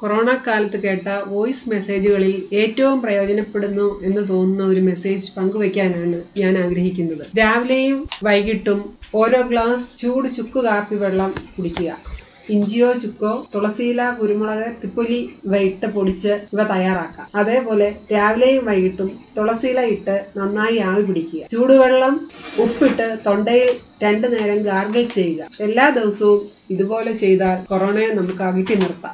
Corona കാലത്ത് കേട്ട voice മെസ്സേജുകളിൽ ഏറ്റവും പ്രയോജനപ്പെടുന്നു എന്ന് തോന്നുന്ന ഒരു മെസ്സേജ് പങ്കുവയ്ക്കാനാണ് ഞാൻ ആഗ്രഹിക്കുന്നത്. രാവിലെയും വൈകിട്ടും ഓരോ ഗ്ലാസ് ചൂട് ചുക്ക് കാപ്പി വെള്ളം കുടിക്കുക. ഇഞ്ചിയോ ചുക്കോ തുളസിയില കുരുമുളക് തിപ്പൊലി ഇവ ഇട്ട് പൊടിച്ച് ഇവ തയ്യാറാക്കാം. അതേപോലെ രാവിലെയും വൈകിട്ടും തുളസിയില ഇട്ട് നന്നായി ആവി പിടിക്കുക. ചൂടുവെള്ളം ഉപ്പിട്ട് തൊണ്ടയിൽ രണ്ടു നേരം ഗാർഗിൾ ചെയ്യുക. എല്ലാ ദിവസവും ഇതുപോലെ ചെയ്താൽ കൊറോണയെ നമുക്ക് അകറ്റി നിർത്താം.